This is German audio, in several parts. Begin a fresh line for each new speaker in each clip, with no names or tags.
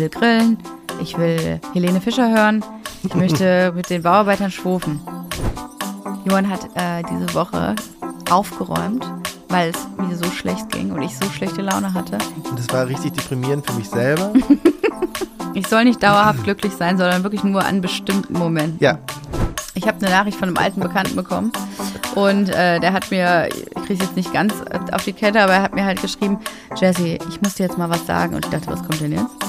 will grillen, ich will Helene Fischer hören, ich möchte mit den Bauarbeitern schwufen. Johann hat äh, diese Woche aufgeräumt, weil es mir so schlecht ging und ich so schlechte Laune hatte.
Und das war richtig deprimierend für mich selber.
Ich soll nicht dauerhaft glücklich sein, sondern wirklich nur an bestimmten Momenten.
Ja.
Ich habe eine Nachricht von einem alten Bekannten bekommen und äh, der hat mir, ich kriege jetzt nicht ganz auf die Kette, aber er hat mir halt geschrieben, Jesse, ich muss dir jetzt mal was sagen. Und ich dachte, was kommt denn jetzt?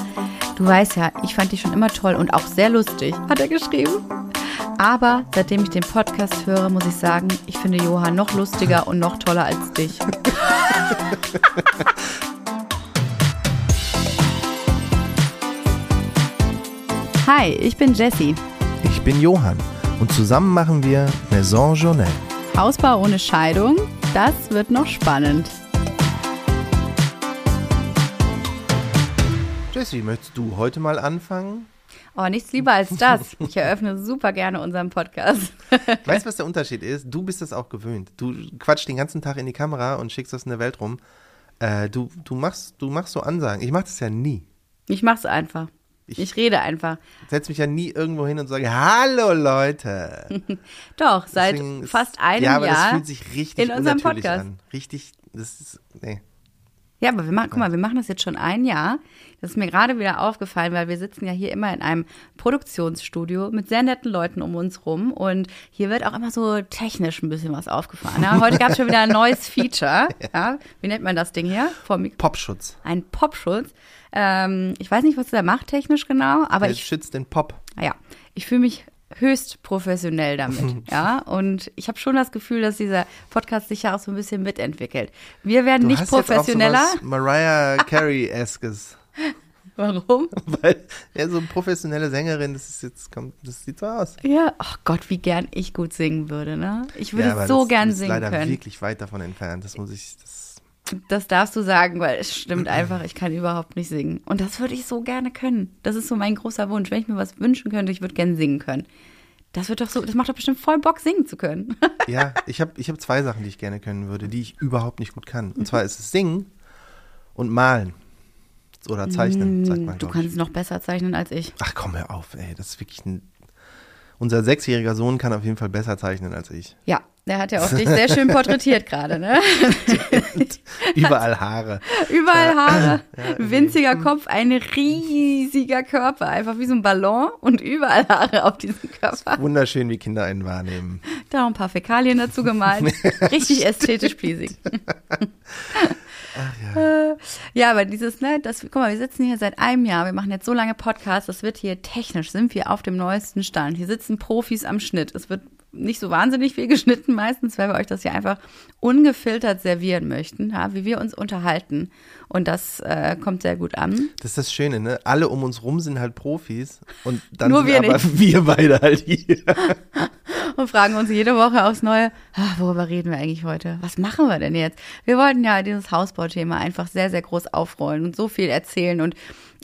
Du weißt ja, ich fand dich schon immer toll und auch sehr lustig, hat er geschrieben. Aber seitdem ich den Podcast höre, muss ich sagen, ich finde Johann noch lustiger und noch toller als dich. Hi, ich bin Jessie.
Ich bin Johann und zusammen machen wir Maison Journal.
Hausbau ohne Scheidung, das wird noch spannend.
Jessie, möchtest du heute mal anfangen?
Oh, nichts lieber als das. Ich eröffne super gerne unseren Podcast.
weißt du, was der Unterschied ist? Du bist das auch gewöhnt. Du quatschst den ganzen Tag in die Kamera und schickst das in der Welt rum. Äh, du, du, machst, du machst so Ansagen. Ich mach das ja nie.
Ich mach's einfach. Ich, ich rede einfach.
Setz mich ja nie irgendwo hin und sage, hallo Leute.
Doch, seit Deswegen fast einem
ja, aber
Jahr.
Das fühlt sich richtig
in unserem Podcast.
an. Richtig, das ist, nee.
Ja, aber wir machen, guck mal, wir machen das jetzt schon ein Jahr. Das ist mir gerade wieder aufgefallen, weil wir sitzen ja hier immer in einem Produktionsstudio mit sehr netten Leuten um uns rum und hier wird auch immer so technisch ein bisschen was aufgefahren. Ja, heute gab es schon wieder ein neues Feature. Ja, wie nennt man das Ding hier?
Popschutz.
Ein Popschutz. Ähm, ich weiß nicht, was der macht technisch genau, aber
Der
ich
schützt den Pop.
ja, ich fühle mich höchst professionell damit, ja. Und ich habe schon das Gefühl, dass dieser Podcast sich ja auch so ein bisschen mitentwickelt. Wir werden
Du
nicht
hast jetzt auch
professioneller.
Mariah Carey-eskes.
Warum?
Weil, ja, so eine professionelle Sängerin, das ist jetzt, kommt, das sieht so aus.
Ja, ach Gott, wie gern ich gut singen würde, ne? Ich würde
ja,
so
das,
gern singen
leider
können.
wirklich weit davon entfernt. Das muss ich, das,
Das darfst du sagen, weil es stimmt einfach, ich kann überhaupt nicht singen. Und das würde ich so gerne können. Das ist so mein großer Wunsch. Wenn ich mir was wünschen könnte, ich würde gerne singen können. Das wird doch so, das macht doch bestimmt voll Bock, singen zu können.
ja, ich habe ich hab zwei Sachen, die ich gerne können würde, die ich überhaupt nicht gut kann.
Mhm.
Und zwar ist es Singen und Malen. Oder Zeichnen, sagt man,
Mm, du
glaube ich.
kannst noch besser zeichnen als ich.
Ach komm, hör auf, ey. Das ist wirklich ein. Unser sechsjähriger Sohn kann auf jeden Fall besser zeichnen als ich.
Ja, der hat ja auch dich sehr schön porträtiert gerade, ne?
Überall Haare.
Überall Haare, winziger Kopf, ein riesiger Körper, einfach wie so ein Ballon und überall Haare auf diesem Körper.
Wunderschön, wie Kinder einen wahrnehmen.
Da ein paar Fäkalien dazu gemalt. Richtig ästhetisch pleasing. Äh, ja, aber dieses, ne, das, guck mal, wir sitzen hier seit einem Jahr, wir machen jetzt so lange Podcasts, das wird hier technisch, sind wir auf dem neuesten Stand. Hier sitzen Profis am Schnitt. Es wird nicht so wahnsinnig viel geschnitten meistens, weil wir euch das hier einfach ungefiltert servieren möchten, ja, wie wir uns unterhalten. Und das äh, kommt sehr gut an.
Das ist das Schöne, ne? Alle um uns rum sind halt Profis und dann
Nur
sind
wir
aber
nicht.
wir beide halt hier.
und fragen uns jede Woche aufs Neue, ah, worüber reden wir eigentlich heute? Was machen wir denn jetzt? Wir wollten ja dieses Hausbauthema einfach sehr, sehr groß aufrollen und so viel erzählen und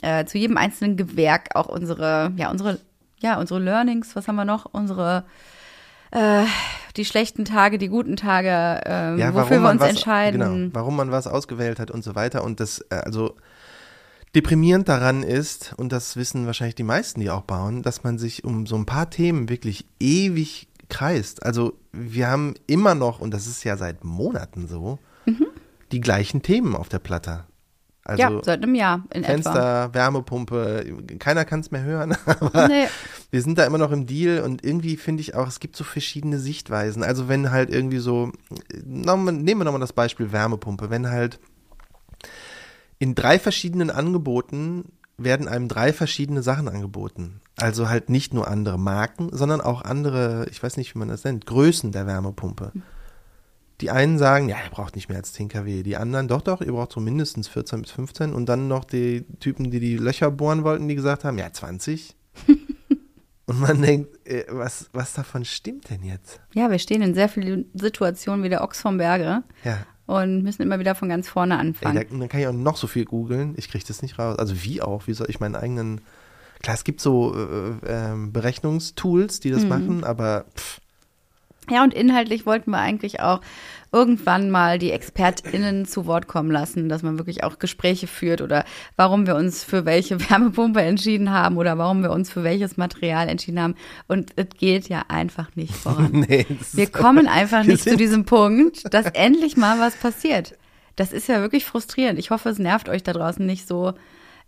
äh, zu jedem einzelnen Gewerk auch unsere, ja, unsere, ja, unsere Learnings, was haben wir noch? Unsere äh, die schlechten Tage, die guten Tage, ähm,
Ja,
wofür wir uns
was,
entscheiden.
Genau, warum man was ausgewählt hat und so weiter. Und das, äh, also deprimierend daran ist, und das wissen wahrscheinlich die meisten, die auch bauen, dass man sich um so ein paar Themen wirklich ewig kreist. Also wir haben immer noch, und das ist ja seit Monaten so, die gleichen Themen auf der Platte. Also
Mhm. ja, seit einem Jahr in etwa.
Fenster, Wärmepumpe, keiner kann es mehr hören, aber
Nee.
Wir sind da immer noch im Deal und irgendwie finde ich auch, es gibt so verschiedene Sichtweisen. Also wenn halt irgendwie so, nehmen wir nochmal das Beispiel Wärmepumpe, wenn halt in drei verschiedenen Angeboten werden einem drei verschiedene Sachen angeboten. Also halt nicht nur andere Marken, sondern auch andere, ich weiß nicht, wie man das nennt, Größen der Wärmepumpe. Die einen sagen, ja, ihr braucht nicht mehr als 10 kW. Die anderen, doch, doch, ihr braucht so mindestens 14 bis 15. Und dann noch die Typen, die die Löcher bohren wollten, die gesagt haben, ja, 20. Und man denkt, äh, was, was davon stimmt denn jetzt?
Ja, wir stehen in sehr vielen Situationen wie der Ochs vom Berge
Ja,
und müssen immer wieder von ganz vorne
ey,
anfangen.
da, dann kann ich auch noch so viel googeln. Ich kriege das nicht raus. Also wie auch? Wie soll ich meinen eigenen. Klar, es gibt so äh, ähm, Berechnungstools, die das
Mhm.
machen, aber pff,
Ja, und inhaltlich wollten wir eigentlich auch irgendwann mal die ExpertInnen zu Wort kommen lassen, dass man wirklich auch Gespräche führt oder warum wir uns für welche Wärmepumpe entschieden haben oder warum wir uns für welches Material entschieden haben. Und es geht ja einfach nicht voran. nee, wir kommen einfach nicht zu diesem Punkt, dass endlich mal was passiert. Das ist ja wirklich frustrierend. Ich hoffe, es nervt euch da draußen nicht so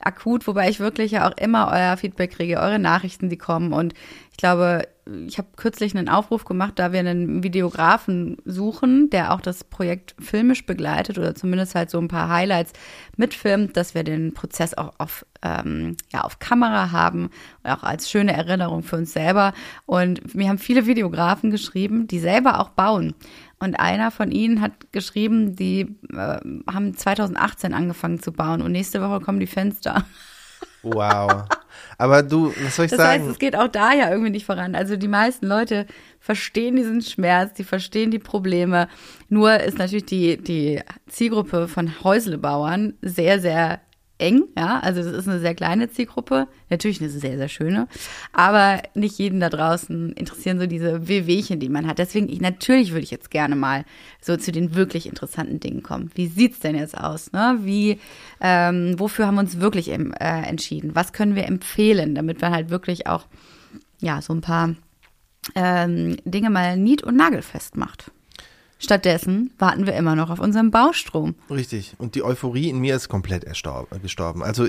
akut, wobei ich wirklich ja auch immer euer Feedback kriege, eure Nachrichten, die kommen. Und ich glaube, ich habe kürzlich einen Aufruf gemacht, da wir einen Videografen suchen, der auch das Projekt filmisch begleitet oder zumindest halt so ein paar Highlights mitfilmt, dass wir den Prozess auch auf, ähm, ja, auf Kamera haben auch als schöne Erinnerung für uns selber. Und mir haben viele Videografen geschrieben, die selber auch bauen. Und einer von ihnen hat geschrieben, die äh, haben 2018 angefangen zu bauen und nächste Woche kommen die Fenster.
Wow. Aber du, was soll ich
das
sagen?
Das heißt, es geht auch da ja irgendwie nicht voran. Also die meisten Leute verstehen diesen Schmerz, die verstehen die Probleme. Nur ist natürlich die, die Zielgruppe von Häuslebauern sehr, sehr eng, ja, also das ist eine sehr kleine Zielgruppe, natürlich eine sehr, sehr schöne, aber nicht jeden da draußen interessieren so diese Wehwehchen, die man hat. Deswegen, ich, natürlich würde ich jetzt gerne mal so zu den wirklich interessanten Dingen kommen. Wie sieht's denn jetzt aus? Ne? Wie, ähm, wofür haben wir uns wirklich im, äh, entschieden? Was können wir empfehlen, damit man halt wirklich auch, ja, so ein paar ähm, Dinge mal nied- und nagelfest macht. Stattdessen warten wir immer noch auf unseren Baustrom.
Richtig. Und die Euphorie in mir ist komplett gestorben. Also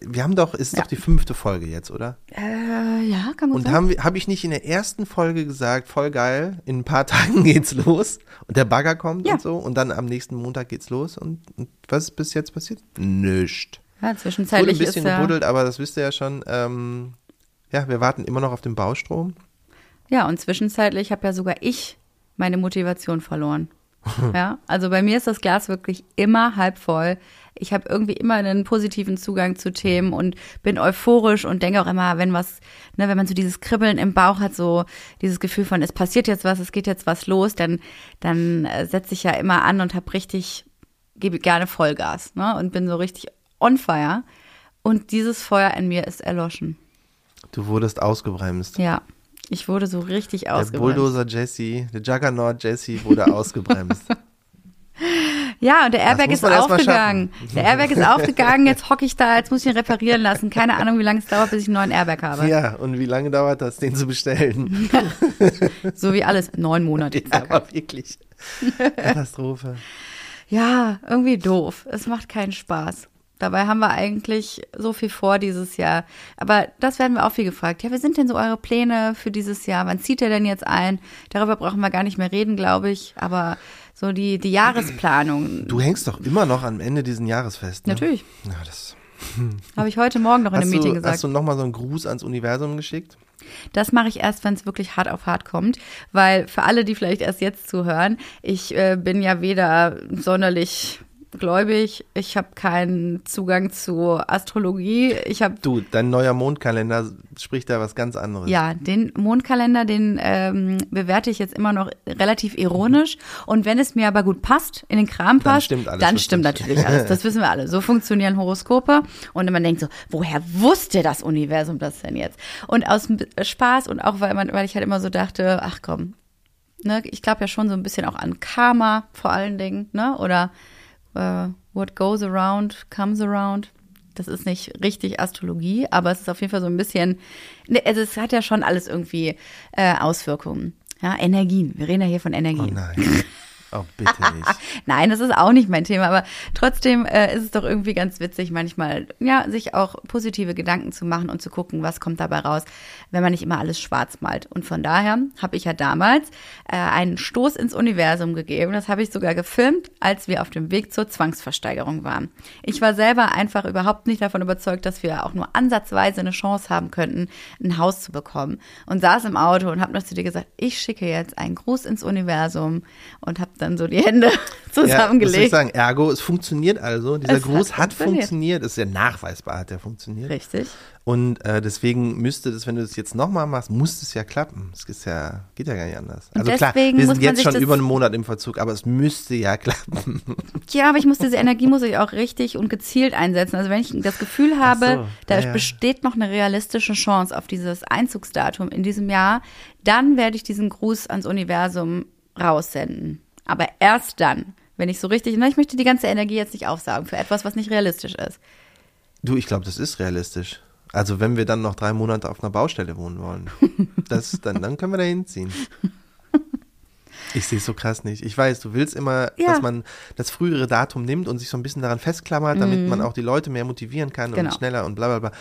wir haben doch, ist ja. doch die fünfte Folge jetzt, oder?
Äh, ja, kann man
Und habe hab ich nicht in der ersten Folge gesagt, voll geil, in ein paar Tagen geht's los und der Bagger kommt ja. und so und dann am nächsten Montag geht's los und, und was ist bis jetzt passiert? Nischt.
Ja, zwischenzeitlich
Wurde ein bisschen
ist ja
gebuddelt, aber das wisst ihr ja schon. Ähm, ja, wir warten immer noch auf den Baustrom.
Ja, und zwischenzeitlich habe ja sogar ich meine Motivation verloren. ja, also bei mir ist das Glas wirklich immer halb voll. Ich habe irgendwie immer einen positiven Zugang zu Themen und bin euphorisch und denke auch immer, wenn was, ne, wenn man so dieses Kribbeln im Bauch hat, so dieses Gefühl von, es passiert jetzt was, es geht jetzt was los, dann, dann äh, setze ich ja immer an und habe richtig, gebe gerne Vollgas, ne, und bin so richtig on fire. Und dieses Feuer in mir ist erloschen.
Du wurdest ausgebremst.
Ja. Ich wurde so richtig ausgebremst.
Der Bulldozer Jesse, der Juggernaut Jesse wurde ausgebremst.
Ja, und der Airbag ist aufgegangen. Der Airbag ist aufgegangen, jetzt hocke ich da, jetzt muss ich ihn reparieren lassen. Keine Ahnung, wie lange es dauert, bis ich einen neuen Airbag habe.
Ja, und wie lange dauert das, den zu bestellen?
so wie alles, neun Monate.
Ja, aber wirklich. Katastrophe.
Ja, irgendwie doof. Es macht keinen Spaß. Dabei haben wir eigentlich so viel vor dieses Jahr. Aber das werden wir auch viel gefragt. Ja, wie sind denn so eure Pläne für dieses Jahr? Wann zieht ihr denn jetzt ein? Darüber brauchen wir gar nicht mehr reden, glaube ich. Aber so die, die Jahresplanung.
Du hängst doch immer noch am Ende diesen Jahres fest. Ne?
Natürlich.
Ja, das.
Habe ich heute Morgen noch in einem Meeting
du,
gesagt.
Hast du nochmal so einen Gruß ans Universum geschickt?
Das mache ich erst, wenn es wirklich hart auf hart kommt, weil für alle, die vielleicht erst jetzt zuhören, ich äh, bin ja weder sonderlich gläubig. Ich habe keinen Zugang zu Astrologie. Ich habe
du, dein neuer Mondkalender spricht da was ganz anderes.
Ja, den Mondkalender, den ähm, bewerte ich jetzt immer noch relativ ironisch. Und wenn es mir aber gut passt, in den Kram passt,
dann stimmt, alles,
dann stimmt natürlich alles. Das wissen wir alle. So funktionieren Horoskope. Und man denkt so, woher wusste das Universum das denn jetzt? Und aus Spaß und auch weil man, weil ich halt immer so dachte, ach komm, ne, ich glaube ja schon so ein bisschen auch an Karma vor allen Dingen, ne? Oder uh, What goes around comes around. Das ist nicht richtig Astrologie, aber es ist auf jeden Fall so ein bisschen, ne, also es hat ja schon alles irgendwie äh, Auswirkungen. Ja, Energien. Wir reden ja hier von Energien.
Oh nein. Oh, bitte nicht.
Nein, das ist auch nicht mein Thema, aber trotzdem äh, ist es doch irgendwie ganz witzig, manchmal, ja, sich auch positive Gedanken zu machen und zu gucken, was kommt dabei raus, wenn man nicht immer alles schwarz malt. Und von daher habe ich ja damals äh, einen Stoß ins Universum gegeben. Das habe ich sogar gefilmt, als wir auf dem Weg zur Zwangsversteigerung waren. Ich war selber einfach überhaupt nicht davon überzeugt, dass wir auch nur ansatzweise eine Chance haben könnten, ein Haus zu bekommen. Und saß im Auto und habe noch zu dir gesagt, ich schicke jetzt einen Gruß ins Universum und habe dann so die Hände
Ja, muss ich
zusammengelegt.
sagen, ergo, es funktioniert also. Dieser
Es
Gruß hat
funktioniert.
funktioniert. Es ist ja nachweisbar, hat der funktioniert.
Richtig.
Und äh, deswegen müsste das, wenn du das jetzt nochmal machst, muss es ja klappen. Es ist ja, geht ja gar nicht anders.
Und
Also klar,
deswegen
wir sind jetzt schon über einen Monat im Verzug, aber es müsste ja klappen.
Ja, aber ich muss diese Energie muss ich auch richtig und gezielt einsetzen. Also wenn ich das Gefühl habe,
so,
da
ja.
besteht noch eine realistische Chance auf dieses Einzugsdatum in diesem Jahr, dann werde ich diesen Gruß ans Universum raussenden. Aber erst dann, wenn ich so richtig, na, ich möchte die ganze Energie jetzt nicht aufsagen für etwas, was nicht realistisch ist.
Du, ich glaube, das ist realistisch. Also wenn wir dann noch drei Monate auf einer Baustelle wohnen wollen, das, dann, dann können wir da hinziehen. Ich sehe es so krass nicht. Ich weiß, du willst immer,
Ja.
dass man das frühere Datum nimmt und sich so ein bisschen daran festklammert, damit man auch die Leute mehr motivieren kann.
Genau.
und schneller und bla bla bla.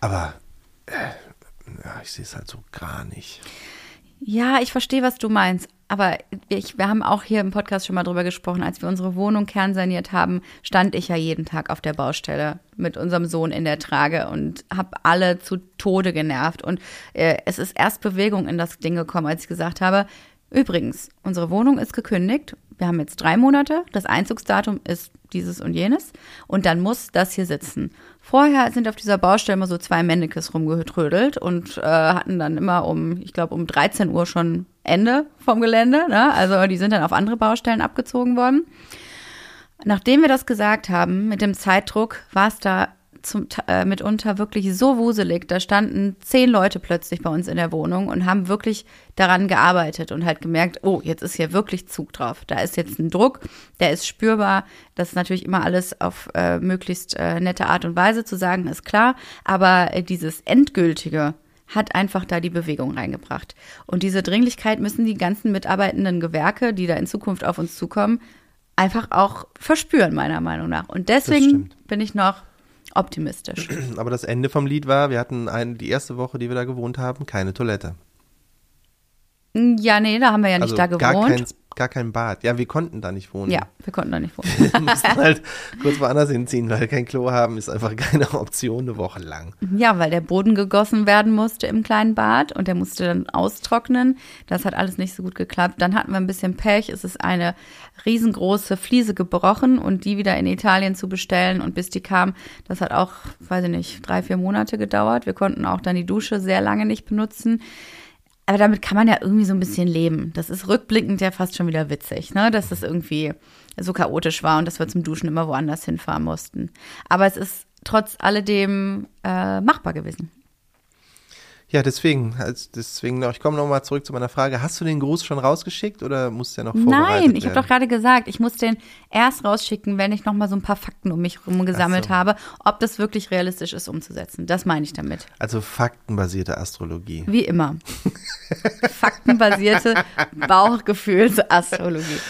Aber äh, ja, ich sehe es halt so gar nicht.
Ja, ich verstehe, was du meinst. Aber ich, wir haben auch hier im Podcast schon mal drüber gesprochen, als wir unsere Wohnung kernsaniert haben, stand ich ja jeden Tag auf der Baustelle mit unserem Sohn in der Trage und habe alle zu Tode genervt. Und äh, es ist erst Bewegung in das Ding gekommen, als ich gesagt habe, übrigens, unsere Wohnung ist gekündigt. Wir haben jetzt drei Monate. Das Einzugsdatum ist dieses und jenes. Und dann muss das hier sitzen. Vorher sind auf dieser Baustelle immer so zwei Männekes rumgetrödelt und äh, hatten dann immer um, ich glaube, um 13 Uhr schon Ende vom Gelände. Ne? Also die sind dann auf andere Baustellen abgezogen worden. Nachdem wir das gesagt haben, mit dem Zeitdruck, war es da zum, äh, mitunter wirklich so wuselig. Da standen zehn Leute plötzlich bei uns in der Wohnung und haben wirklich daran gearbeitet und halt gemerkt, oh, jetzt ist hier wirklich Zug drauf. Da ist jetzt ein Druck, der ist spürbar. Das ist natürlich immer alles auf äh, möglichst äh, nette Art und Weise zu sagen, ist klar. Aber äh, dieses Endgültige, hat einfach da die Bewegung reingebracht. Und diese Dringlichkeit müssen die ganzen mitarbeitenden Gewerke, die da in Zukunft auf uns zukommen, einfach auch verspüren, meiner Meinung nach. Und deswegen bin ich noch optimistisch.
Aber das Ende vom Lied war, wir hatten ein, die erste Woche, die wir da gewohnt haben, keine Toilette.
Ja, nee, da haben wir ja nicht
Also
da
gar
gewohnt.
Gar kein Bad. Ja, wir konnten da nicht wohnen.
ja, wir konnten da nicht wohnen.
Wir mussten halt kurz woanders hinziehen, weil kein Klo haben ist einfach keine Option eine Woche lang.
Ja, weil der Boden gegossen werden musste im kleinen Bad und der musste dann austrocknen. Das hat alles nicht so gut geklappt. Dann hatten wir ein bisschen Pech. Es ist eine riesengroße Fliese gebrochen und die wieder in Italien zu bestellen und bis die kam, das hat auch, weiß ich nicht, drei, vier Monate gedauert. Wir konnten auch dann die Dusche sehr lange nicht benutzen. Aber damit kann man ja irgendwie so ein bisschen leben. Das ist rückblickend ja fast schon wieder witzig, ne? dass das irgendwie so chaotisch war und dass wir zum Duschen immer woanders hinfahren mussten. Aber es ist trotz alledem äh, machbar gewesen.
Ja, deswegen, also deswegen noch, ich komme nochmal zurück zu meiner Frage. Hast du den Gruß schon rausgeschickt oder muss der noch vorbereitet
Nein, ich habe doch gerade gesagt, ich muss den erst rausschicken, wenn ich noch mal so ein paar Fakten um mich herum gesammelt
so.
habe, ob das wirklich realistisch ist umzusetzen. Das meine ich damit.
Also faktenbasierte Astrologie.
Wie immer. Faktenbasierte Bauchgefühlsastrologie.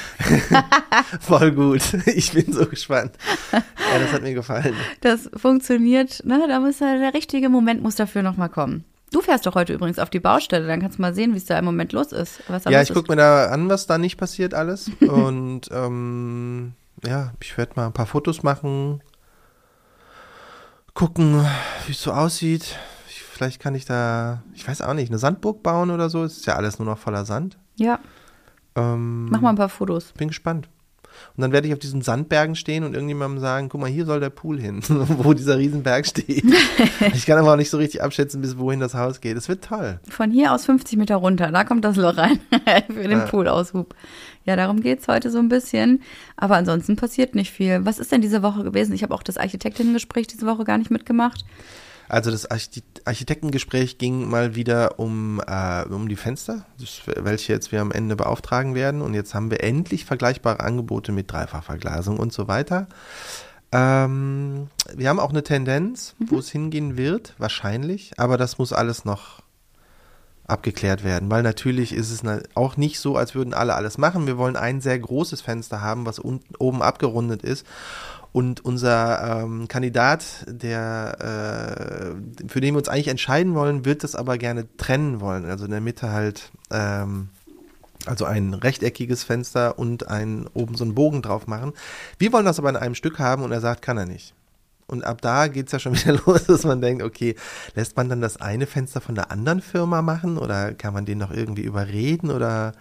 Voll gut. Ich bin so gespannt. Ja, das hat mir gefallen.
Das funktioniert, ne? Da muss ja der richtige Moment muss dafür noch mal kommen. Du fährst doch heute übrigens auf die Baustelle, dann kannst du mal sehen, wie es da im Moment los ist.
Ja, ich gucke mir da an, was da nicht passiert alles. Und ähm, ja, ich werde mal ein paar Fotos machen. Gucken, wie es so aussieht. Ich, vielleicht kann ich da, ich weiß auch nicht, eine Sandburg bauen oder so. Es ist ja alles nur noch voller Sand.
Ja,
Ähm,
mach mal ein paar Fotos.
Bin gespannt. Und dann werde ich auf diesen Sandbergen stehen und irgendjemandem sagen, guck mal, hier soll der Pool hin, wo dieser Riesenberg steht. ich kann aber auch nicht so richtig abschätzen, bis wohin das Haus geht. Es wird toll.
Von hier aus 50 Meter runter, da kommt das Loch rein für den
Ja.
Poolaushub. Ja, darum geht's heute so ein bisschen. Aber ansonsten passiert nicht viel. Was ist denn diese Woche gewesen? Ich habe auch das Architektennengespräch diese Woche gar nicht mitgemacht.
Also das Archite- Architektengespräch ging mal wieder um, äh, um die Fenster, welche jetzt wir am Ende beauftragen werden. Und jetzt haben wir endlich vergleichbare Angebote mit Dreifachverglasung und so weiter. Ähm, wir haben auch eine Tendenz, wo es hingehen wird, wahrscheinlich, aber das muss alles noch abgeklärt werden, weil natürlich ist es auch nicht so, als würden alle alles machen. Wir wollen ein sehr großes Fenster haben, was unten oben abgerundet ist. Und unser ähm, Kandidat, der, äh, für den wir uns eigentlich entscheiden wollen, wird das aber gerne trennen wollen. Also in der Mitte halt, ähm, also ein rechteckiges Fenster und ein, oben so einen Bogen drauf machen. Wir wollen das aber in einem Stück haben und er sagt, kann er nicht. Und ab da geht's ja schon wieder los, dass man denkt, okay, lässt man dann das eine Fenster von der anderen Firma machen oder kann man den noch irgendwie überreden oder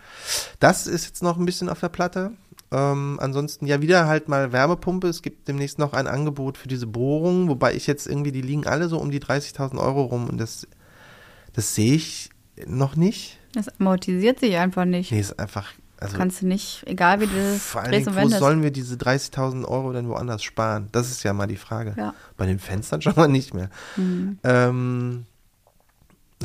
das ist jetzt noch ein bisschen auf der Platte. Ähm, ansonsten ja wieder halt mal Wärmepumpe. Es gibt demnächst noch ein Angebot für diese Bohrungen, wobei ich jetzt irgendwie, die liegen alle so um die 30.000 Euro rum und das, das sehe ich noch nicht.
Das amortisiert sich einfach nicht.
Nee, ist einfach. Also,
Kannst du nicht, egal wie du das
vor allen Dingen, wo
wendest.
sollen wir diese 30.000 Euro denn woanders sparen? Das ist ja mal die Frage.
Ja.
Bei den Fenstern schon mal nicht mehr.
Mhm.
Ähm,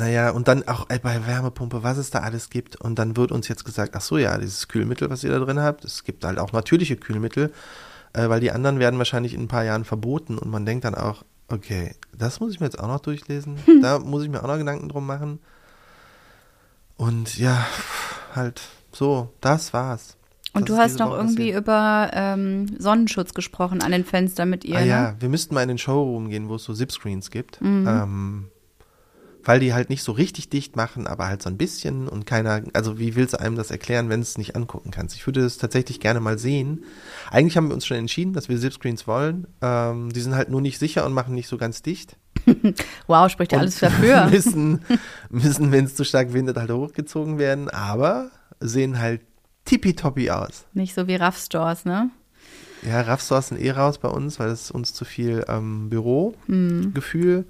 naja, und dann auch äh, bei Wärmepumpe, was es da alles gibt. Und dann wird uns jetzt gesagt, ach so, ja, dieses Kühlmittel, was ihr da drin habt, es gibt halt auch natürliche Kühlmittel, äh, weil die anderen werden wahrscheinlich in ein paar Jahren verboten. Und man denkt dann auch, okay, das muss ich mir jetzt auch noch durchlesen. Da muss ich mir auch noch Gedanken drum machen. Und ja, halt so, das war's.
Und
Das
du hast noch irgendwie
passiert.
über ähm, Sonnenschutz gesprochen an den Fenstern mit ihr.
Ah
ne?
ja, wir müssten mal in den Showroom gehen, wo es so Zip-Screens gibt.
Mhm.
Ähm, weil die halt nicht so richtig dicht machen, aber halt so ein bisschen und keiner, also wie willst du einem das erklären, wenn du es nicht angucken kannst? Ich würde es tatsächlich gerne mal sehen. Eigentlich haben wir uns schon entschieden, dass wir Zip-Screens wollen. Ähm, die sind halt nur nicht sicher und machen nicht so ganz dicht.
Wow, spricht ja alles dafür.
müssen, müssen wenn es zu stark windet, halt hochgezogen werden, aber sehen halt tippitoppi aus.
Nicht so wie Rough Stores, ne?
Ja, Raffstores sind eh raus bei uns, weil es uns zu viel ähm, Bürogefühl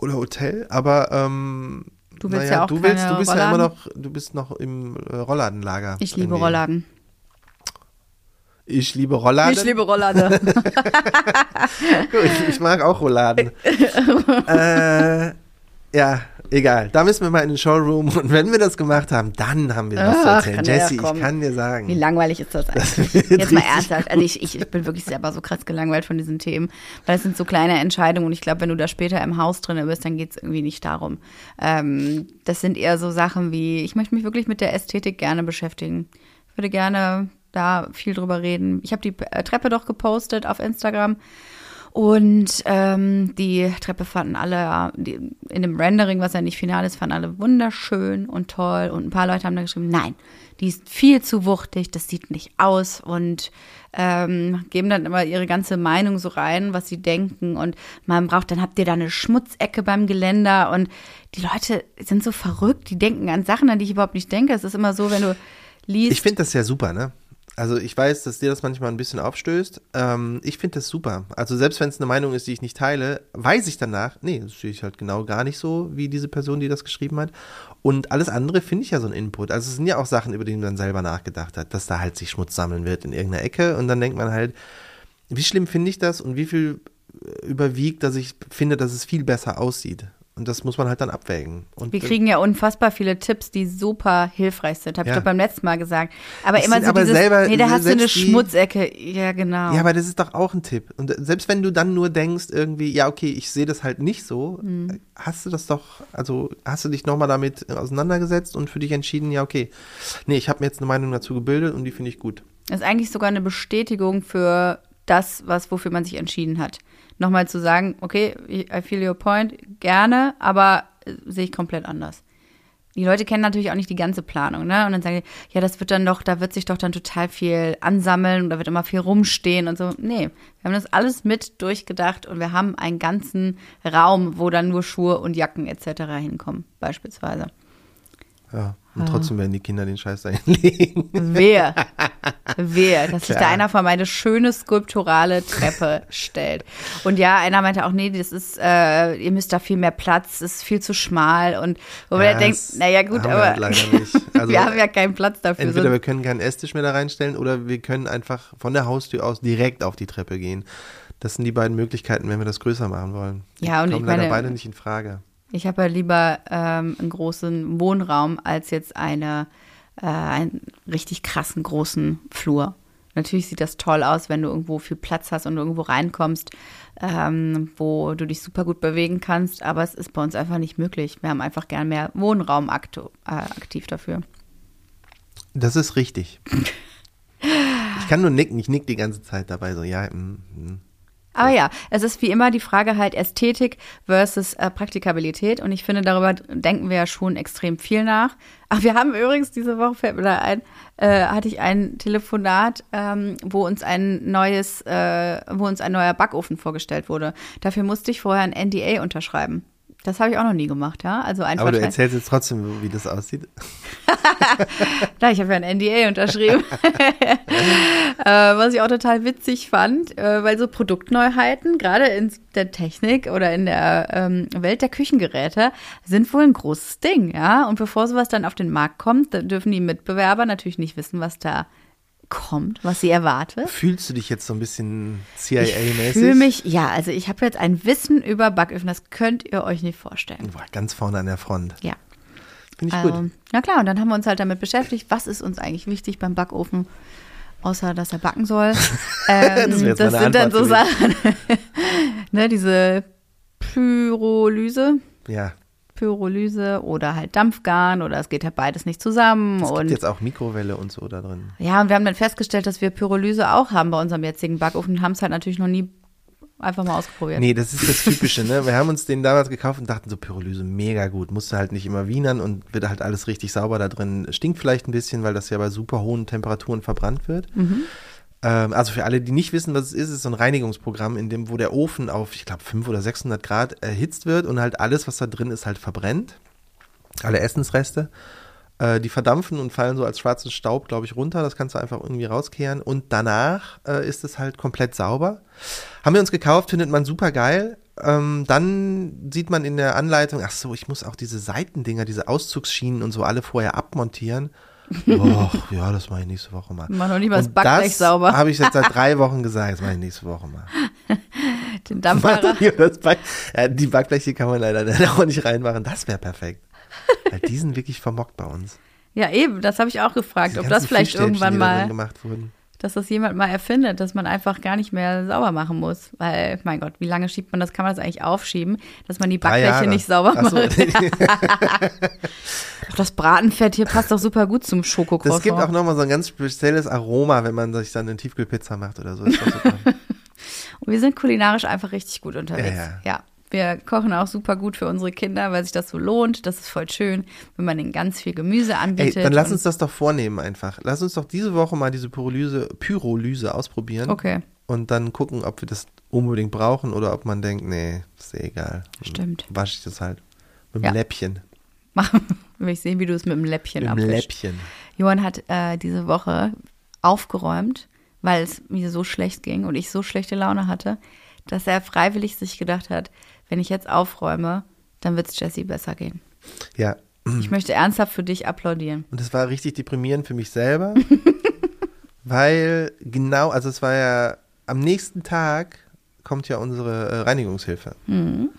oder Hotel, aber ähm,
Du willst
naja,
ja auch
du willst, du bist ja immer
Rollladen?
noch, du bist noch im äh, Rollladenlager.
Ich liebe
irgendwie.
Rollladen.
Ich liebe Rollladen.
Ich liebe Rollladen.
Gut, ich, mag auch Rolladen. äh, ja, egal. Da müssen wir mal in den Showroom und wenn wir das gemacht haben, dann haben wir was zu erzählen.
ja
Jesse, ich kann dir sagen.
Wie langweilig ist das eigentlich?
wird
Jetzt mal ernsthaft. Also ich, ich bin wirklich selber so krass gelangweilt von diesen Themen, weil es sind so kleine Entscheidungen und ich glaube, wenn du da später im Haus drin bist, dann geht es irgendwie nicht darum. Ähm, das sind eher so Sachen wie, ich möchte mich wirklich mit der Ästhetik gerne beschäftigen. Ich würde gerne da viel drüber reden. Ich habe die äh, Treppe doch gepostet auf Instagram. Und ähm, die Treppe fanden alle, die, in dem Rendering, was ja nicht final ist, fanden alle wunderschön und toll. Und ein paar Leute haben da geschrieben, nein, die ist viel zu wuchtig, das sieht nicht aus. Und ähm, geben dann immer ihre ganze Meinung so rein, was sie denken. Und man braucht, dann habt ihr da eine Schmutzecke beim Geländer. Und die Leute sind so verrückt, die denken an Sachen, an die ich überhaupt nicht denke. Es ist immer so, wenn du liest.
Ich finde das ja super, ne? Also ich weiß, dass dir das manchmal ein bisschen aufstößt. Ähm, ich finde das super. Also selbst wenn es eine Meinung ist, die ich nicht teile, weiß ich danach, nee, das sehe ich halt genau gar nicht so, wie diese Person, die das geschrieben hat. Und alles andere finde ich ja so ein Input. Also es sind ja auch Sachen, über die man selber nachgedacht hat, dass da halt sich Schmutz sammeln wird in irgendeiner Ecke. Und dann denkt man halt, wie schlimm finde ich das und wie viel äh, überwiegt, dass ich finde, dass es viel besser aussieht. Und das muss man halt dann abwägen. Und
Wir kriegen ja unfassbar viele Tipps, die super hilfreich sind. Habe
Ja.
ich doch beim letzten Mal gesagt. Aber
Das
immer so
aber
dieses,
selber-
nee, da hast du eine Schmutzecke. Ja, genau.
Ja, aber das ist doch auch ein Tipp. Und selbst wenn du dann nur denkst, irgendwie, ja, okay, ich sehe das halt nicht so,
Mhm.
hast du das doch, also hast du dich nochmal damit auseinandergesetzt und für dich entschieden, ja, okay, nee, ich habe mir jetzt eine Meinung dazu gebildet und die finde ich gut.
Das ist eigentlich sogar eine Bestätigung für das, was, wofür man sich entschieden hat. Nochmal zu sagen, okay, I feel your point, gerne, aber äh, sehe ich komplett anders. Die Leute kennen natürlich auch nicht die ganze Planung, ne? Und dann sagen die, ja, das wird dann doch, da wird sich doch dann total viel ansammeln und da wird immer viel rumstehen und so. Nee, wir haben das alles mit durchgedacht und wir haben einen ganzen Raum, wo dann nur Schuhe und Jacken etc. hinkommen, beispielsweise.
Ja,
Ah.
und trotzdem werden die Kinder den Scheiß da hinlegen.
Wehe. Wehe, dass sich da einer vor meine schöne skulpturale Treppe stellt. Und ja, einer meinte auch, nee, das ist, äh, ihr müsst da viel mehr Platz, es ist viel zu schmal. Und wo man
Ja,
dann denkt, naja gut,
haben wir
aber
halt. Also,
wir haben ja keinen Platz dafür.
Entweder
So,
wir können keinen Esstisch mehr da reinstellen oder wir können einfach von der Haustür aus direkt auf die Treppe gehen. Das sind die beiden Möglichkeiten, wenn wir das größer machen wollen. Die
Ja, und
kommen
ich
leider
meine-
beide nicht in Frage.
ich habe ja lieber ähm, einen großen Wohnraum als jetzt eine, äh, einen richtig krassen großen Flur. Natürlich sieht das toll aus, wenn du irgendwo viel Platz hast und irgendwo reinkommst, ähm, wo du dich super gut bewegen kannst, aber es ist bei uns einfach nicht möglich. Wir haben einfach gern mehr Wohnraum aktu äh, aktiv dafür.
Das ist richtig. ich kann nur nicken, ich nick die ganze Zeit dabei so, ja, mm, mm.
Aber ja, es ist wie immer die Frage halt Ästhetik versus äh, Praktikabilität und ich finde, darüber denken wir ja schon extrem viel nach. Ach, wir haben übrigens diese Woche, fällt mir da ein, äh, hatte ich ein Telefonat, ähm, wo uns ein neues, äh, wo uns ein neuer Backofen vorgestellt wurde. Dafür musste ich vorher ein NDA unterschreiben. Das habe ich auch noch nie gemacht, ja. Also einfach.
Aber du erzählst jetzt trotzdem, wie das aussieht.
da, ich habe ja ein NDA unterschrieben. äh, was ich auch total witzig fand, äh, weil so Produktneuheiten, gerade in der Technik oder in der ähm, Welt der Küchengeräte, sind wohl ein großes Ding, ja. Und bevor sowas dann auf den Markt kommt, dürfen die Mitbewerber natürlich nicht wissen, was da kommt, was sie erwartet.
Fühlst du dich jetzt so ein bisschen CIA-mäßig?
Ich fühle mich, ja, also ich habe jetzt ein Wissen über Backöfen, das könnt ihr euch nicht vorstellen.
Boah, ganz vorne an der Front.
Ja.
Finde ich
Ähm,
gut.
na klar, und dann haben wir uns halt damit beschäftigt, was ist uns eigentlich wichtig beim Backofen, außer dass er backen soll. Ähm,
Das
das sind dann so
Antwort
Sachen, ne, diese Pyrolyse,
Ja.
Pyrolyse oder halt Dampfgarn oder es geht halt beides nicht zusammen.
Es
und
gibt jetzt auch Mikrowelle und so da drin.
ja, und wir haben dann festgestellt, dass wir Pyrolyse auch haben bei unserem jetzigen Backofen und haben es halt natürlich noch nie einfach mal ausprobiert.
Nee, das ist das Typische, ne? Wir haben uns den damals gekauft und dachten so, Pyrolyse, mega gut. Musste halt nicht immer wienern und wird halt alles richtig sauber da drin. Stinkt vielleicht ein bisschen, weil das ja bei super hohen Temperaturen verbrannt wird. Ähm, also für alle, die nicht wissen, was es ist, ist es so ein Reinigungsprogramm, in dem, wo der Ofen auf, ich glaube, 500 oder 600 Grad erhitzt wird und halt alles, was da drin ist, halt verbrennt. Alle Essensreste. Äh, die verdampfen und fallen so als schwarzen Staub, glaube ich, runter. Das kannst du einfach irgendwie rauskehren. Und danach äh, ist es halt komplett sauber. Haben wir uns gekauft, findet man super geil. Ähm, dann sieht man in der Anleitung, ach so, ich muss auch diese Seitendinger, diese Auszugsschienen und so alle vorher abmontieren. Och, ja, das mache ich nächste Woche mal.
Mach noch nicht mal das Backblech sauber.
habe ich jetzt seit drei Wochen gesagt, das mache ich nächste Woche mal.
Den
Back ja, die Backbleche kann man leider auch nicht reinmachen. Das wäre perfekt. Weil die sind wirklich vermockt bei uns.
Ja, eben, das habe ich auch gefragt,
Diese
ob das vielleicht irgendwann mal, dass das jemand mal erfindet, dass man einfach gar nicht mehr sauber machen muss. Weil, mein Gott, wie lange schiebt man das? Kann man das eigentlich aufschieben, dass man die
Jahre.
nicht sauber
Ach so,
macht? Ach, das Bratenfett hier passt doch super gut zum
Das
Schokocroissant.
gibt auch nochmal so ein ganz spezielles Aroma, wenn man sich dann eine Tiefkühlpizza macht oder so.
Und wir sind kulinarisch einfach richtig gut unterwegs.
Ja, ja.
ja. Wir kochen auch super gut für unsere Kinder, weil sich das so lohnt. Das ist voll schön, wenn man ihnen ganz viel Gemüse
Ey,
anbietet.
dann lass uns das doch vornehmen einfach. Lass uns doch diese Woche mal diese Pyrolyse, Pyrolyse ausprobieren.
Okay,
Und dann gucken, ob wir das unbedingt brauchen oder ob man denkt, nee, ist eh egal.
Stimmt.
Wasche ich das halt. Mit
Ja.
dem Läppchen.
machen. Will ich sehen, wie du es mit dem Läppchen
Mit dem
abwischst.
Läppchen.
Johann hat äh, diese Woche aufgeräumt, weil es mir so schlecht ging und ich so schlechte Laune hatte, dass er freiwillig sich gedacht hat, wenn ich jetzt aufräume, dann wird es Jessie besser gehen.
Ja.
Ich möchte ernsthaft für dich applaudieren.
Und das war richtig deprimierend für mich selber, weil genau, also es war ja am nächsten Tag kommt ja unsere äh, Reinigungshilfe.
Mhm.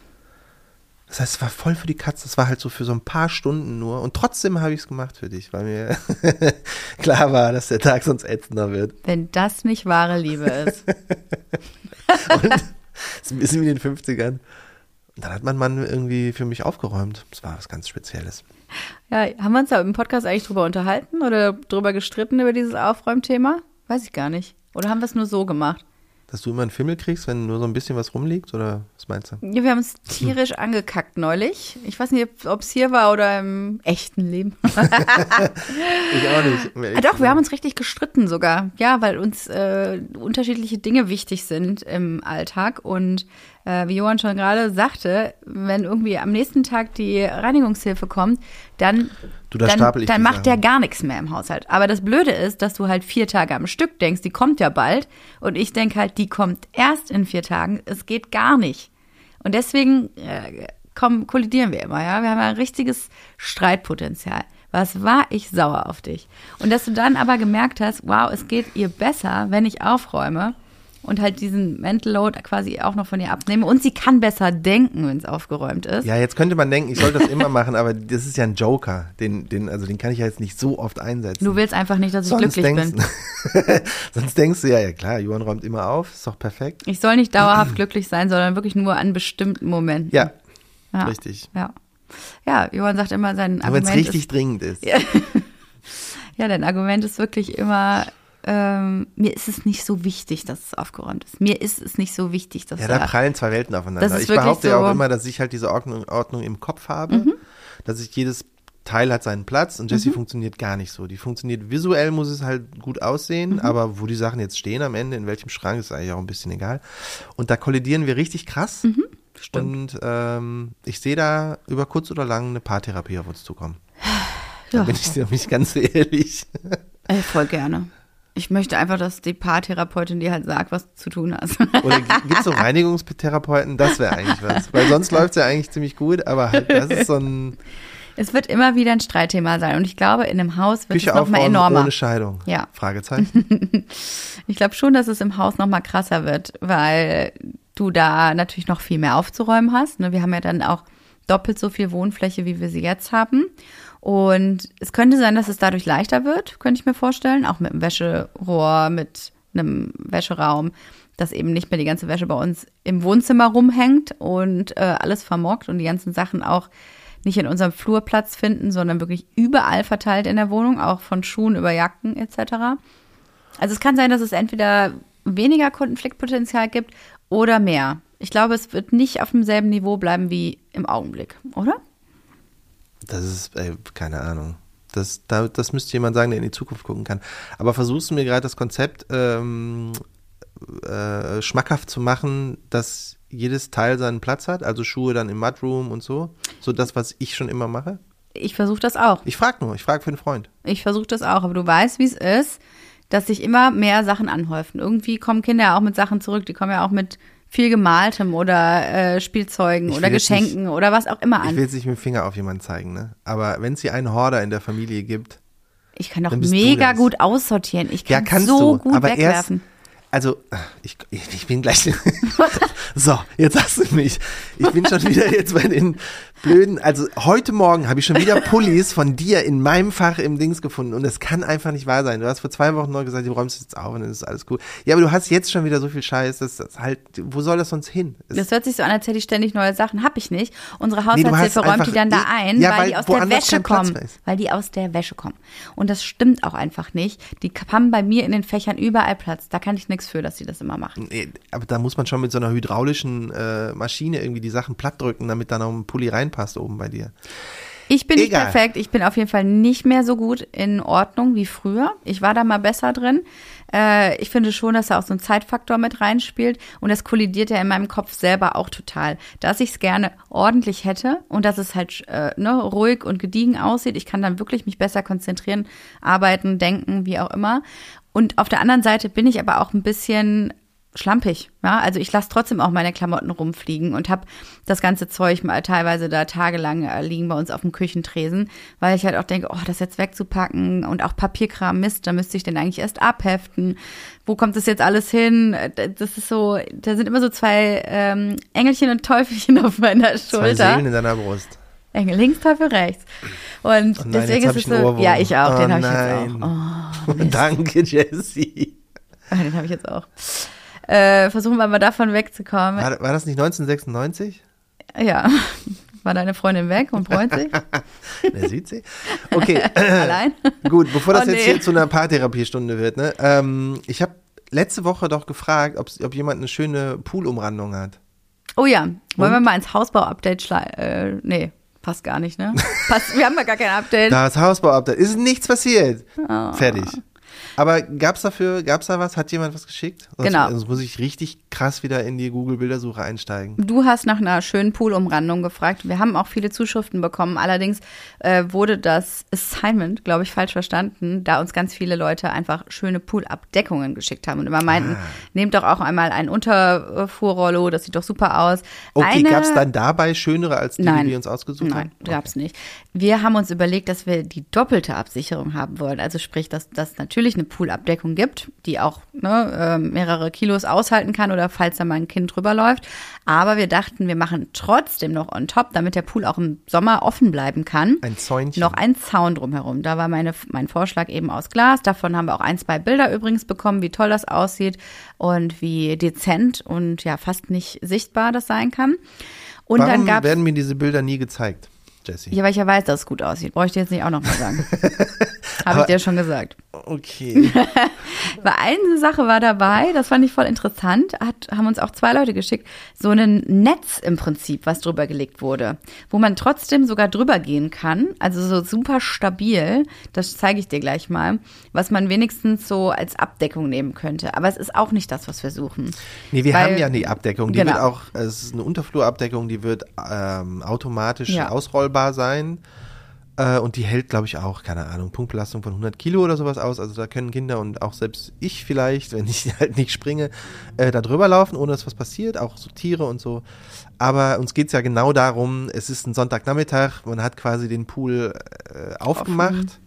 Das heißt, es war voll für die Katze. Es war halt so für so ein paar Stunden nur. Und trotzdem habe ich es gemacht für dich, weil mir klar war, dass der Tag sonst ätzender wird.
Wenn das nicht wahre Liebe ist.
Und es ist wie in den 50ern. Und dann hat mein Mann irgendwie für mich aufgeräumt. Das war was ganz Spezielles.
Ja, haben wir uns da im Podcast eigentlich drüber unterhalten oder drüber gestritten über dieses Aufräumthema? Weiß ich gar nicht. Oder haben wir es nur so gemacht?
Dass du immer einen Fimmel kriegst, wenn nur so ein bisschen was rumliegt? Oder was meinst du?
Ja, wir haben uns tierisch angekackt neulich. Ich weiß nicht, ob es hier war oder im echten Leben.
Ich auch nicht.
Ah, doch, wir haben uns richtig gestritten sogar. Ja, weil uns äh, unterschiedliche Dinge wichtig sind im Alltag. Und wie Johann schon gerade sagte, wenn irgendwie am nächsten Tag die Reinigungshilfe kommt, dann,
Du, da
dann, dann macht
Sachen.
der gar nichts mehr im Haushalt. Aber das Blöde ist, dass du halt vier Tage am Stück denkst, die kommt ja bald. Und ich denke halt, die kommt erst in vier Tagen. Es geht gar nicht. Und deswegen äh, komm, kollidieren wir immer, ja. Wir haben ein richtiges Streitpotenzial. Was war ich sauer auf dich? Und dass du dann aber gemerkt hast, wow, es geht ihr besser, wenn ich aufräume und halt diesen Mental Load quasi auch noch von ihr abnehme. Und sie kann besser denken, wenn es aufgeräumt ist.
Ja, jetzt könnte man denken, ich soll das immer machen, aber das ist ja ein Joker. Den, den, also den kann ich ja jetzt nicht so oft einsetzen.
Du willst einfach nicht, dass ich
Sonst
glücklich
denkst,
bin.
Sonst denkst du ja, ja klar, Johann räumt immer auf, ist doch perfekt.
Ich soll nicht dauerhaft glücklich sein, sondern wirklich nur an bestimmten Momenten.
Ja,
ja.
richtig.
Ja. Ja, Johann sagt immer, sein
Aber wenn
Argument
es richtig
ist,
dringend ist.
ja, dein Argument ist wirklich immer, ähm, mir ist es nicht so wichtig, dass es aufgeräumt ist. Mir ist es nicht so wichtig, dass
Ja, da
da
prallen zwei Welten aufeinander.
Das ist
ich behaupte ja
so- Mhm.
auch immer, dass ich halt diese Ordnung, Ordnung im Kopf habe, dass ich jedes Teil hat seinen Platz und Jessie funktioniert gar nicht so. Die funktioniert visuell, muss es halt gut aussehen,
Mhm.
aber wo die Sachen jetzt stehen am Ende, in welchem Schrank, ist eigentlich auch ein bisschen egal. Und da kollidieren wir richtig krass.
Mhm.
Und ähm, ich sehe da über kurz oder lang eine Paartherapie auf uns zukommen. Da
Ja.
bin ich nämlich ganz ehrlich.
Ey, voll gerne. Ich möchte einfach, dass die Paartherapeutin dir halt sagt, was du zu tun hast.
Oder gibt es so Reinigungstherapeuten? Das wäre eigentlich was. Weil sonst läuft es ja eigentlich ziemlich gut, aber halt, das ist so ein
Es wird immer wieder ein Streitthema sein und ich glaube, in einem Haus wird
Küche
es noch mal
aufbauen
enormer.
ohne Scheidung.
Ja.
Fragezeichen.
Ich glaube schon, dass es im Haus noch mal krasser wird, weil du da natürlich noch viel mehr aufzuräumen hast. ne? Wir haben ja dann auch doppelt so viel Wohnfläche, wie wir sie jetzt haben. Und es könnte sein, dass es dadurch leichter wird, könnte ich mir vorstellen. Auch mit einem Wäscherohr, mit einem Wäscheraum, dass eben nicht mehr die ganze Wäsche bei uns im Wohnzimmer rumhängt und äh, alles vermockt und die ganzen Sachen auch nicht in unserem Flur Platz finden, sondern wirklich überall verteilt in der Wohnung, auch von Schuhen über Jacken etc. Also es kann sein, dass es entweder weniger Konfliktpotenzial gibt oder mehr. Ich glaube, es wird nicht auf demselben Niveau bleiben wie im Augenblick, oder?
Das ist, ey, keine Ahnung. Das, da, das müsste jemand sagen, der in die Zukunft gucken kann. Aber versuchst du mir gerade das Konzept ähm, äh, schmackhaft zu machen, dass jedes Teil seinen Platz hat? Also Schuhe dann im Mudroom und so? So das, was ich schon immer mache?
Ich versuche das auch.
Ich frage nur, ich frage für einen Freund.
Ich versuche das auch, aber du weißt, wie es ist, dass sich immer mehr Sachen anhäufen. Irgendwie kommen Kinder ja auch mit Sachen zurück, die kommen ja auch mit viel Gemaltem oder äh, Spielzeugen
Ich
oder Geschenken oder was auch immer
Ich
an.
will jetzt nicht mit dem Finger auf jemanden zeigen, ne? Aber wenn es hier einen Horder in der Familie gibt,
Ich kann doch mega gut aussortieren. Ich
ja,
kann
kannst
so
du.
gut
aber
wegwerfen.
erst, also ich, ich, ich bin gleich. so, jetzt hast du mich. Ich bin schon wieder jetzt bei den blöden. Also heute Morgen habe ich schon wieder Pullis von dir in meinem Fach im Dings gefunden und es kann einfach nicht wahr sein. Du hast vor zwei Wochen noch gesagt, du räumst jetzt auf und dann ist alles gut. Ja, aber du hast jetzt schon wieder so viel Scheiß. Das, das halt. Wo soll das sonst hin? Es-
Das hört sich so an, als hätte ich ständig neue Sachen. Hab ich nicht. Unsere
Nee,
Haushaltshilfe räumt
einfach-
die dann da
Nee,
ein,
ja,
weil,
weil
die aus der Wäsche kommen.
ist.
Weil die aus der Wäsche kommen. Und das stimmt auch einfach nicht. Die haben bei mir in den Fächern überall Platz. Da kann ich nichts für, dass sie das immer machen.
Nee, aber da muss man schon mit so einer hydraulischen äh, Maschine irgendwie die Sachen platt drücken, damit da noch ein Pulli reinpasst oben bei dir.
Ich bin nicht
Egal.
perfekt. Ich bin auf jeden Fall nicht mehr so gut in Ordnung wie früher. Ich war da mal besser drin. Äh, ich finde schon, dass da auch so ein Zeitfaktor mit reinspielt. Und das kollidiert ja in meinem Kopf selber auch total. Dass ich es gerne ordentlich hätte und dass es halt äh, ne, ruhig und gediegen aussieht. Ich kann dann wirklich mich besser konzentrieren, arbeiten, denken, wie auch immer. Und auf der anderen Seite bin ich aber auch ein bisschen schlampig. Ja, also ich lasse trotzdem auch meine Klamotten rumfliegen und habe das ganze Zeug mal teilweise da tagelang äh, liegen bei uns auf dem Küchentresen, weil ich halt auch denke, oh, das jetzt wegzupacken und auch Papierkram, Mist, da müsste ich den eigentlich erst abheften. Wo kommt das jetzt alles hin? Äh, Das ist so, da sind immer so zwei ähm, Engelchen und Teufelchen auf meiner
Zwei
Schulter.
Seelen in deiner Brust.
Engel links, Teufel rechts. Und
Oh nein,
deswegen ist es so, ja, ich auch,
Oh
den habe ich jetzt auch. Oh,
Danke, Jessie.
Den habe ich jetzt auch. Äh, versuchen wir mal davon wegzukommen.
War, war das nicht 1996?
Ja. War deine Freundin weg und freut sich?
Ne, sieht sie. Okay,
Allein?
gut, bevor das
Oh,
jetzt
nee.
hier zu einer Paartherapiestunde wird, ne? Ähm, ich habe letzte Woche doch gefragt, ob jemand eine schöne Poolumrandung hat.
Oh ja. Wollen
Und?
wir mal ins Hausbau-Update schlagen? Äh, nee, passt gar nicht, ne? Passt, wir haben ja gar kein Update.
Das Hausbau-Update. Ist nichts passiert.
Oh.
Fertig. Aber gab's dafür, gab's da was? Hat jemand was geschickt? Sonst,
Genau.
Sonst muss ich richtig krass wieder in die Google-Bildersuche einsteigen.
Du hast nach einer schönen Poolumrandung gefragt. Wir haben auch viele Zuschriften bekommen. Allerdings äh, wurde das Assignment, glaube ich, falsch verstanden, da uns ganz viele Leute einfach schöne Poolabdeckungen geschickt haben und immer meinten,
Ah.
nehmt doch auch einmal ein Unterfuhrrollo, das sieht doch super aus.
Okay,
Eine,
gab's dann dabei schönere als die,
Nein.
die wir uns ausgesucht
Nein,
haben?
gab's nicht. Wir haben uns überlegt, dass wir die doppelte Absicherung haben wollen. Also sprich, dass das natürlich eine Poolabdeckung gibt, die auch ne, äh, mehrere Kilos aushalten kann oder falls da mal ein Kind drüber läuft. Aber wir dachten, wir machen trotzdem noch on top, damit der Pool auch im Sommer offen bleiben kann.
Ein Zäunchen.
Noch ein Zaun drumherum. Da war meine, mein Vorschlag eben aus Glas. Davon haben wir auch ein, zwei Bilder übrigens bekommen, wie toll das aussieht und wie dezent und ja fast nicht sichtbar das sein kann. Und
Warum
dann
werden mir diese Bilder nie gezeigt, Jessie?
ja, weil ich ja weiß, dass es gut aussieht. Brauche ich dir jetzt nicht auch nochmal sagen. Habe ich dir schon gesagt.
Okay.
Weil eine Sache war dabei, das fand ich voll interessant, hat, haben uns auch zwei Leute geschickt, so ein Netz im Prinzip, was drüber gelegt wurde, wo man trotzdem sogar drüber gehen kann, also so super stabil, das zeige ich dir gleich mal, was man wenigstens so als Abdeckung nehmen könnte. Aber es ist auch nicht das, was wir suchen.
Nee, wir
Weil-
haben ja die Abdeckung. Die
Genau.
wird auch, es ist eine Unterflurabdeckung, die wird ähm, automatisch
Ja.
ausrollbar sein. Äh, und die hält, glaube ich, auch, keine Ahnung, Punktbelastung von 100 Kilo oder sowas aus. Also da können Kinder und auch selbst ich vielleicht, wenn ich halt nicht springe, äh, da drüber laufen, ohne dass was passiert. Auch so Tiere und so. Aber uns geht's ja genau darum, es ist ein Sonntagnachmittag, man hat quasi den Pool äh, aufgemacht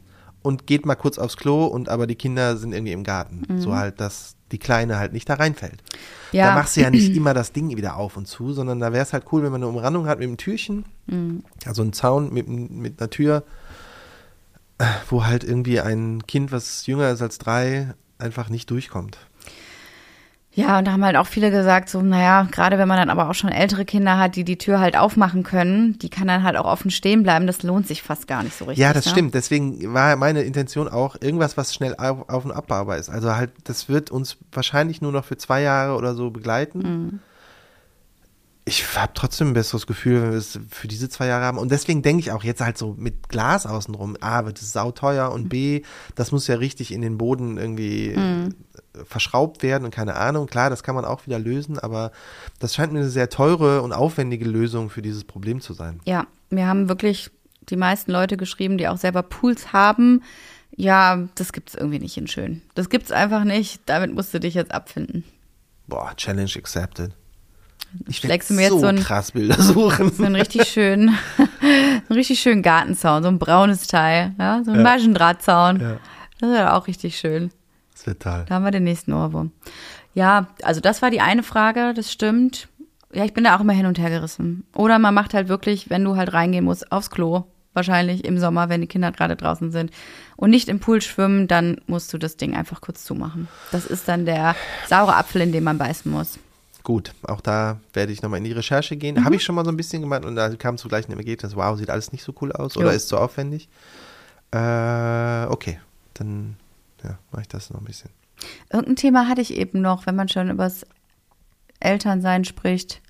und geht mal kurz aufs Klo und aber die Kinder sind irgendwie im Garten. So halt, dass die Kleine halt nicht da reinfällt.
Ja.
Da machst du ja nicht immer das Ding wieder auf und zu, sondern da wäre es halt cool, wenn man eine Umrandung hat mit einem Türchen,
Mhm.
also einen Zaun mit, mit einer Tür, äh, wo halt irgendwie ein Kind, was jünger ist als drei, einfach nicht durchkommt.
Ja, und da haben halt auch viele gesagt, so, naja, gerade wenn man dann aber auch schon ältere Kinder hat, die die Tür halt aufmachen können, die kann dann halt auch offen stehen bleiben, das lohnt sich fast gar nicht so richtig.
ja, das
ne?
stimmt. Deswegen war meine Intention auch irgendwas, was schnell auf, auf und abbaubar ist. Also halt, das wird uns wahrscheinlich nur noch für zwei Jahre oder so begleiten.
Mhm.
Ich habe trotzdem ein besseres Gefühl, wenn wir es für diese zwei Jahre haben. Und deswegen denke ich auch jetzt halt so mit Glas außenrum. A, wird es sauteuer und B, das muss ja richtig in den Boden irgendwie
Mhm.
verschraubt werden und keine Ahnung. Klar, das kann man auch wieder lösen, aber das scheint mir eine sehr teure und aufwendige Lösung für dieses Problem zu sein.
Ja, wir haben wirklich die meisten Leute geschrieben, die auch selber Pools haben. Ja, das gibt's irgendwie nicht in schön. Das gibt's einfach nicht. Damit musst du dich jetzt abfinden.
Boah, Challenge accepted. Ich werde
mir jetzt
so
so ein-
krass Bilder suchen.
So einen richtig schönen, einen richtig schönen Gartenzaun, so ein braunes Teil, ja, so ein
Ja.
Maschendrahtzaun.
Ja.
Das wäre auch richtig schön.
Das wird toll.
Da haben wir den nächsten Ohrwurm. Ja, also das war die eine Frage, das stimmt. Ja, ich bin da auch immer hin und her gerissen. Oder man macht halt wirklich, wenn du halt reingehen musst, aufs Klo. Wahrscheinlich im Sommer, wenn die Kinder gerade draußen sind. Und nicht im Pool schwimmen, dann musst du das Ding einfach kurz zumachen. Das ist dann der saure Apfel, in den man beißen muss.
Gut, auch da werde ich nochmal in die Recherche gehen.
Mhm.
Habe ich schon mal so ein bisschen gemacht und da kam zu gleichen Ergebnis, wow, sieht alles nicht so cool aus
Jo.
oder ist zu aufwendig. Äh, okay, dann ja, mache ich das noch ein bisschen.
Irgendein Thema hatte ich eben noch, wenn man schon übers Elternsein spricht.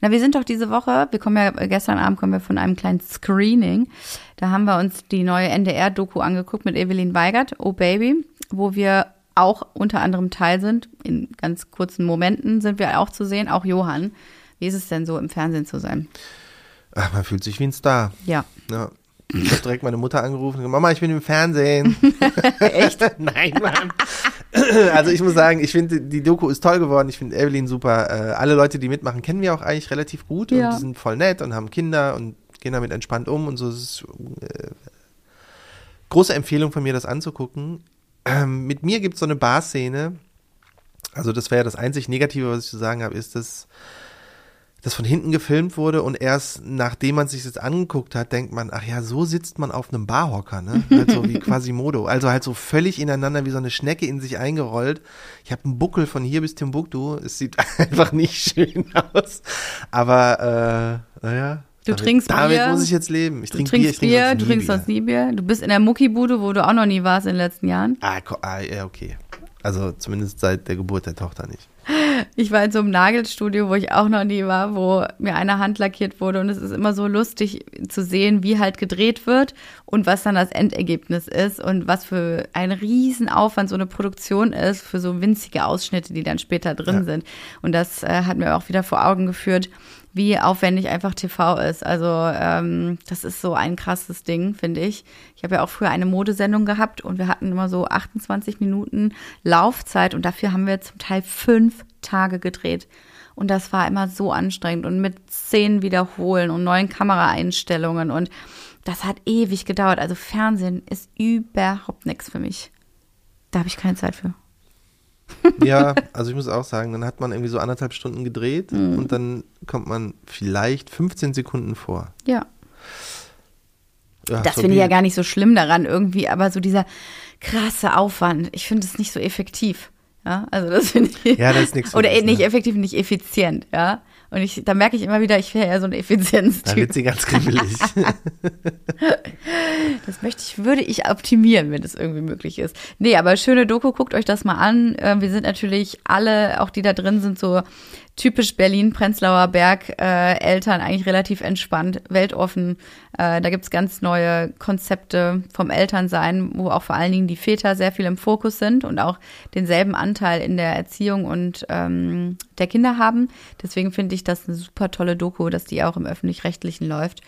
Na, wir sind doch diese Woche, wir kommen ja, gestern Abend kommen wir von einem kleinen Screening. Da haben wir uns die neue NDR-Doku angeguckt mit Evelyn Weigert, Oh Baby, wo wir auch unter anderem Teil sind. In ganz kurzen Momenten sind wir auch zu sehen, auch Johann. Wie ist es denn so, im Fernsehen zu sein?
Ach, man fühlt sich wie ein Star.
Ja.
Ja. Ich habe direkt meine Mutter angerufen und gesagt, Mama, ich bin im Fernsehen.
Echt?
Nein, Mann. Also ich muss sagen, ich finde, die Doku ist toll geworden. Ich finde Evelyn super. Äh, alle Leute, die mitmachen, kennen wir auch eigentlich relativ gut.
Ja.
Und die sind voll nett und haben Kinder und gehen damit entspannt um und so. Es ist äh, große Empfehlung von mir, das anzugucken. Ähm, mit mir gibt es so eine Bar-Szene. Also das wäre das einzig Negative, was ich zu sagen habe, ist, dass das von hinten gefilmt wurde und erst nachdem man sich jetzt angeguckt hat, denkt man, ach ja, so sitzt man auf einem Barhocker, ne? Halt so wie Quasimodo. Also halt so völlig ineinander wie so eine Schnecke in sich eingerollt. Ich habe einen Buckel von hier bis Timbuktu. Es sieht einfach nicht schön aus. Aber äh, naja.
Du
damit,
trinkst
Damit
Bier.
muss ich jetzt leben. Ich
Du
trinke
trinkst
Bier, ich
Bier,
trinke
du trinkst sonst nie Bier. Du bist in der Muckibude, wo du auch noch nie warst in den letzten Jahren.
Ah, ah, ja, okay. Also zumindest seit der Geburt der Tochter nicht.
Ich war in so einem Nagelstudio, wo ich auch noch nie war, wo mir eine Hand lackiert wurde. Und es ist immer so lustig zu sehen, wie halt gedreht wird und was dann das Endergebnis ist und was für ein Riesenaufwand so eine Produktion ist für so winzige Ausschnitte, die dann später drin
Ja.
sind. Und das äh, hat mir auch wieder vor Augen geführt, wie aufwendig einfach TV ist. Also ähm, das ist so ein krasses Ding, finde ich. Ich habe ja auch früher eine Modesendung gehabt und wir hatten immer so 28 Minuten Laufzeit und dafür haben wir zum Teil fünf Tage gedreht. Und das war immer so anstrengend und mit Szenen wiederholen und neuen Kameraeinstellungen und das hat ewig gedauert. Also Fernsehen ist überhaupt nichts für mich. Da habe ich keine Zeit für.
Ja, also ich muss auch sagen, dann hat man irgendwie so anderthalb Stunden gedreht
Mhm.
und dann kommt man vielleicht 15 Sekunden vor.
Ja.
Ja,
Das
so
finde ich ja gar nicht so schlimm daran irgendwie, aber so dieser krasse Aufwand, ich finde es nicht so effektiv. Ja, also das finde ich.
Ja, das ist nichts
Oder nicht
ne?
effektiv, nicht effizient, ja. Und ich, da merke ich immer wieder, ich wäre eher so ein Effizienztyp.
Da wird sie ganz kribbelig.
das möchte ich, würde ich optimieren, wenn es irgendwie möglich ist. Nee, aber schöne Doku, guckt euch das mal an. Ähm, wir sind natürlich alle, auch die da drin sind, so typisch Berlin, Prenzlauer Berg, äh, Eltern eigentlich relativ entspannt, weltoffen. Äh, da gibt's ganz neue Konzepte vom Elternsein, wo auch vor allen Dingen die Väter sehr viel im Fokus sind und auch denselben Anteil in der Erziehung und ähm, der Kinder haben. Deswegen finde ich das eine super tolle Doku, dass die auch im öffentlich-rechtlichen läuft,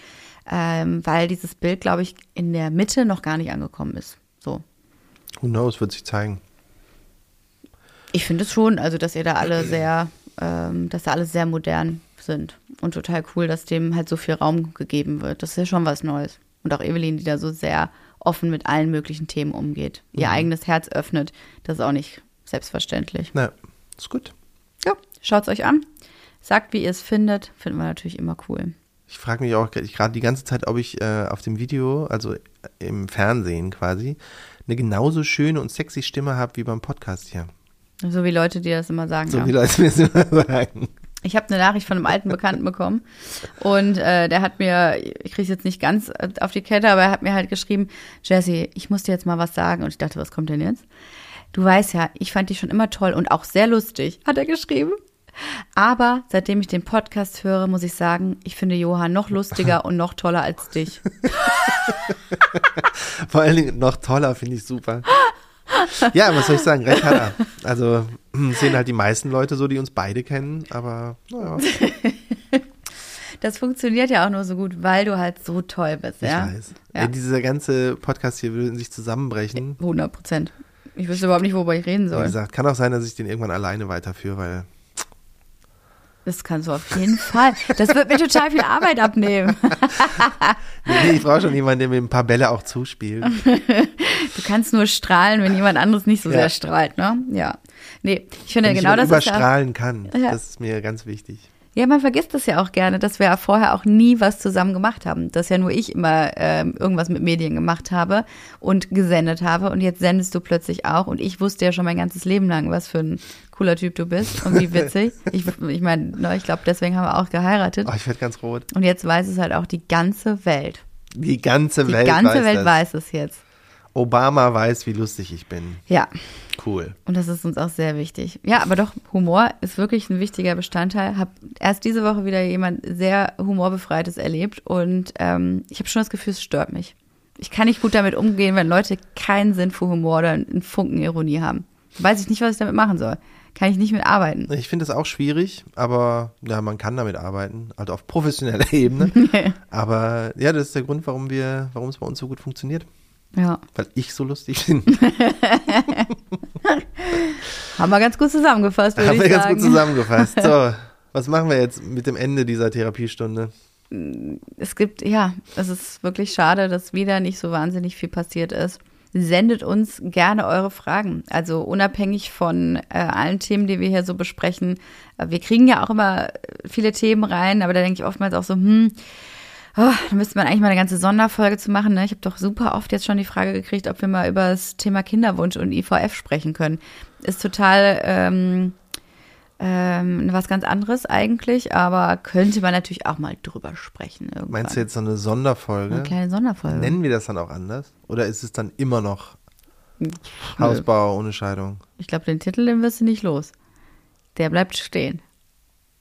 ähm, weil dieses Bild, glaube ich, in der Mitte noch gar nicht angekommen ist. So.
Who knows, wird sich zeigen.
Ich finde es schon, also dass ihr da alle sehr ähm, dass da alles sehr modern sind. Und total cool, dass dem halt so viel Raum gegeben wird. Das ist ja schon was Neues. Und auch Evelyn, die da so sehr offen mit allen möglichen Themen umgeht. Ihr mhm. eigenes Herz öffnet. Das ist auch nicht selbstverständlich.
Na, ist gut.
Ja, schaut es euch an. Sagt, wie ihr es findet. Finden wir natürlich immer cool.
Ich frage mich auch gerade die ganze Zeit, ob ich äh, auf dem Video, also im Fernsehen quasi, eine genauso schöne und sexy Stimme habe wie beim Podcast hier.
So wie Leute, die das immer sagen.
So ja. wie Leute mir das immer sagen.
Ich habe eine Nachricht von einem alten Bekannten bekommen und äh, der hat mir, ich kriege es jetzt nicht ganz auf die Kette, aber er hat mir halt geschrieben, Jesse, ich muss dir jetzt mal was sagen und ich dachte, was kommt denn jetzt? Du weißt ja, ich fand dich schon immer toll und auch sehr lustig, hat er geschrieben. Aber seitdem ich den Podcast höre, muss ich sagen, ich finde Johann noch lustiger und noch toller als dich.
Vor allen Dingen noch toller finde ich super ja, was soll ich sagen? Recht hat er. Also hm, sehen halt die meisten Leute so, die uns beide kennen, aber naja.
Das funktioniert ja auch nur so gut, weil du halt so toll bist, ja.
Ich weiß. Ja. Ey, dieser ganze Podcast hier würde sich zusammenbrechen.
100 Prozent. Ich wüsste überhaupt nicht, worüber ich reden soll.
Wie gesagt, kann auch sein, dass ich den irgendwann alleine weiterführe, weil
das kannst du auf jeden Fall. Das wird mir total viel Arbeit abnehmen.
nee, ich brauche schon jemanden, der mir ein paar Bälle auch zuspielt.
Du kannst nur strahlen, wenn jemand anderes nicht so ja. sehr strahlt, ne? Ja. Nee, ich finde wenn genau
ich
das
überstrahlen kann. Ja. Das ist mir ganz wichtig.
Ja, man vergisst das ja auch gerne, dass wir ja vorher auch nie was zusammen gemacht haben. Dass ja nur ich immer äh, irgendwas mit Medien gemacht habe und gesendet habe. Und jetzt sendest du plötzlich auch. Und ich wusste ja schon mein ganzes Leben lang, was für ein cooler Typ du bist und wie witzig. ich ich meine, ne, ich glaube, deswegen haben wir auch geheiratet.
Oh, ich werde ganz rot.
Und jetzt weiß es halt auch die ganze Welt.
Die ganze
die
Welt.
Die ganze
weiß
Welt
das.
weiß es jetzt.
Obama weiß, wie lustig ich bin.
Ja.
Cool.
Und das ist uns auch sehr wichtig. Ja, aber doch, Humor ist wirklich ein wichtiger Bestandteil. Hab erst diese Woche wieder jemand sehr humorbefreites erlebt und ähm, ich habe schon das Gefühl, es stört mich. Ich kann nicht gut damit umgehen, wenn Leute keinen Sinn für Humor oder einen Funken Ironie haben. Weiß ich nicht, was ich damit machen soll kann ich nicht mit arbeiten.
Ich finde es auch schwierig, aber ja, man kann damit arbeiten, also auf professioneller Ebene. aber ja, das ist der Grund, warum wir, warum es bei uns so gut funktioniert.
Ja.
Weil ich so lustig bin.
Haben wir ganz gut zusammengefasst,
würde Haben wir ganz gut zusammengefasst. So, was machen wir jetzt mit dem Ende dieser Therapiestunde?
Es gibt, ja, es ist wirklich schade, dass wieder nicht so wahnsinnig viel passiert ist sendet uns gerne eure Fragen. Also unabhängig von äh, allen Themen, die wir hier so besprechen. Äh, wir kriegen ja auch immer viele Themen rein, aber da denke ich oftmals auch so, hm, oh, da müsste man eigentlich mal eine ganze Sonderfolge zu machen. Ne? Ich habe doch super oft jetzt schon die Frage gekriegt, ob wir mal über das Thema Kinderwunsch und IVF sprechen können. Ist total ähm, ähm, was ganz anderes eigentlich, aber könnte man natürlich auch mal drüber sprechen. Irgendwann.
Meinst du jetzt so eine Sonderfolge?
Eine kleine Sonderfolge.
Nennen wir das dann auch anders? Oder ist es dann immer noch Pff, Hausbau ohne Scheidung?
Ich glaube, den Titel, den wirst du nicht los. Der bleibt stehen.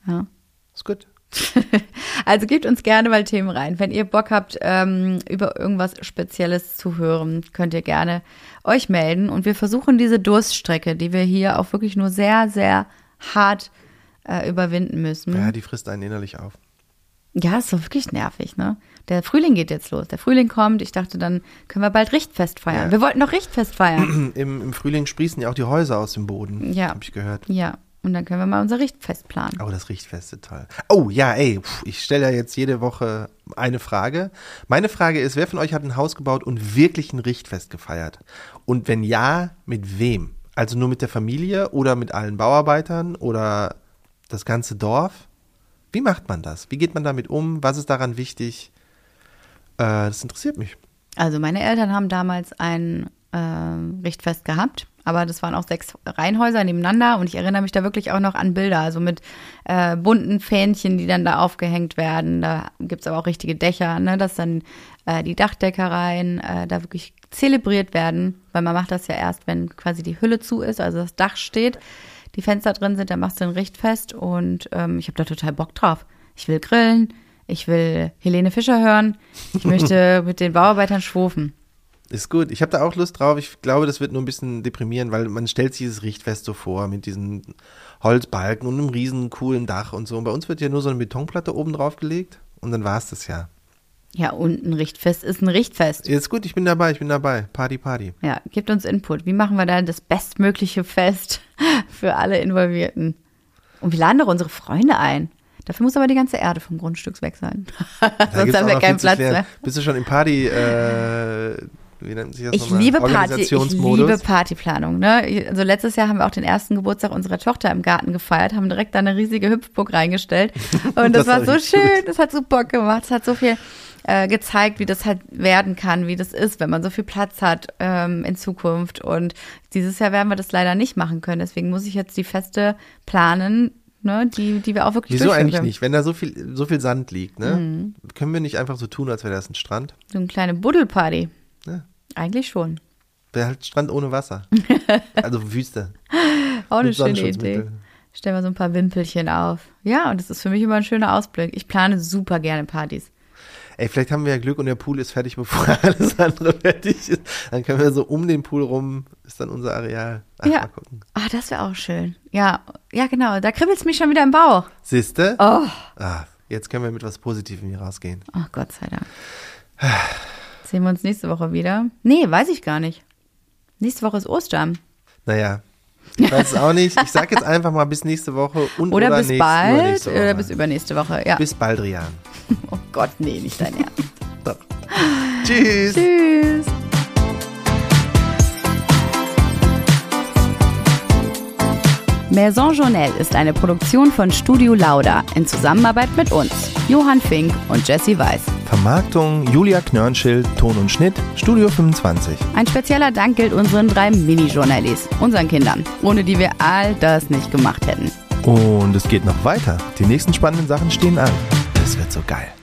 Ja.
Ist gut.
also gebt uns gerne mal Themen rein. Wenn ihr Bock habt, ähm, über irgendwas Spezielles zu hören, könnt ihr gerne euch melden. Und wir versuchen diese Durststrecke, die wir hier auch wirklich nur sehr, sehr hart äh, überwinden müssen.
Ja, die frisst einen innerlich auf.
Ja, ist doch wirklich nervig, ne? Der Frühling geht jetzt los. Der Frühling kommt. Ich dachte, dann können wir bald Richtfest feiern. Ja. Wir wollten noch Richtfest feiern.
Im, Im Frühling sprießen ja auch die Häuser aus dem Boden. Ja. Hab ich gehört.
Ja. Und dann können wir mal unser Richtfest planen.
Oh, das Richtfest ist toll. Oh, ja, ey, ich stelle ja jetzt jede Woche eine Frage. Meine Frage ist, wer von euch hat ein Haus gebaut und wirklich ein Richtfest gefeiert? Und wenn ja, mit wem? Also nur mit der Familie oder mit allen Bauarbeitern oder das ganze Dorf? Wie macht man das? Wie geht man damit um? Was ist daran wichtig? Äh, das interessiert mich.
Also meine Eltern haben damals ein äh, Richtfest gehabt, aber das waren auch sechs Reihenhäuser nebeneinander und ich erinnere mich da wirklich auch noch an Bilder, also mit äh, bunten Fähnchen, die dann da aufgehängt werden. Da gibt's aber auch richtige Dächer, ne, dass dann äh, die Dachdeckereien äh, da wirklich zelebriert werden, weil man macht das ja erst, wenn quasi die Hülle zu ist, also das Dach steht, die Fenster drin sind, dann machst du ein Richtfest und ähm, ich habe da total Bock drauf. Ich will grillen, ich will Helene Fischer hören, ich möchte mit den Bauarbeitern schwufen.
Ist gut. Ich habe da auch Lust drauf. Ich glaube, das wird nur ein bisschen deprimieren, weil man stellt sich dieses Richtfest so vor mit diesen Holzbalken und einem riesen coolen Dach und so. Und bei uns wird ja nur so eine Betonplatte oben drauf gelegt und dann war es das ja.
Ja, und ein Richtfest ist ein Richtfest.
Ist gut, ich bin dabei, ich bin dabei. Party, Party.
Ja, gebt uns Input. Wie machen wir da das bestmögliche Fest für alle Involvierten? Und wir laden doch unsere Freunde ein. Dafür muss aber die ganze Erde vom Grundstück weg sein. Sonst haben wir keinen Platz mehr.
Bist du schon im Party, äh, wie nennt sich das
ich liebe Party, ich liebe Partyplanung. Ne? Also letztes Jahr haben wir auch den ersten Geburtstag unserer Tochter im Garten gefeiert, haben direkt da eine riesige Hüpfburg reingestellt und das, das war so schön, gut. das hat so Bock gemacht, das hat so viel äh, gezeigt, wie das halt werden kann, wie das ist, wenn man so viel Platz hat ähm, in Zukunft und dieses Jahr werden wir das leider nicht machen können, deswegen muss ich jetzt die Feste planen, ne, die, die wir auch wirklich
Wieso eigentlich nicht? Wenn da so viel, so viel Sand liegt, ne? Mhm. Können wir nicht einfach so tun, als wäre das ein Strand?
So eine kleine Buddelparty. Ja. Eigentlich schon.
Wäre halt Strand ohne Wasser. also Wüste.
Auch eine schöne Idee. Stell mal so ein paar Wimpelchen auf. Ja, und das ist für mich immer ein schöner Ausblick. Ich plane super gerne Partys.
Ey, vielleicht haben wir ja Glück und der Pool ist fertig, bevor alles andere fertig ist. Dann können wir so um den Pool rum, ist dann unser Areal.
Ach, ja. Mal gucken. Ah, das wäre auch schön. Ja, ja, genau. Da kribbelt es mich schon wieder im Bauch.
Siehste?
Oh.
Ah, jetzt können wir mit was Positivem hier rausgehen.
Ach, Gott sei Dank. Sehen wir uns nächste Woche wieder? Nee, weiß ich gar nicht. Nächste Woche ist Ostern.
Naja, ich weiß es auch nicht. Ich sag jetzt einfach mal bis nächste Woche und
oder,
oder
bis nächste, bald oder bis übernächste Woche. Ja.
Bis bald, Rian.
Oh Gott, nee, nicht dein Ernst.
Doch. Tschüss.
Tschüss. Maison Journelle ist eine Produktion von Studio Lauda in Zusammenarbeit mit uns, Johann Fink und Jesse Weiß.
Vermarktung Julia Knörnschild, Ton und Schnitt, Studio 25.
Ein spezieller Dank gilt unseren drei Mini-Journalist, unseren Kindern, ohne die wir all das nicht gemacht hätten.
Und es geht noch weiter. Die nächsten spannenden Sachen stehen an. Es wird so geil.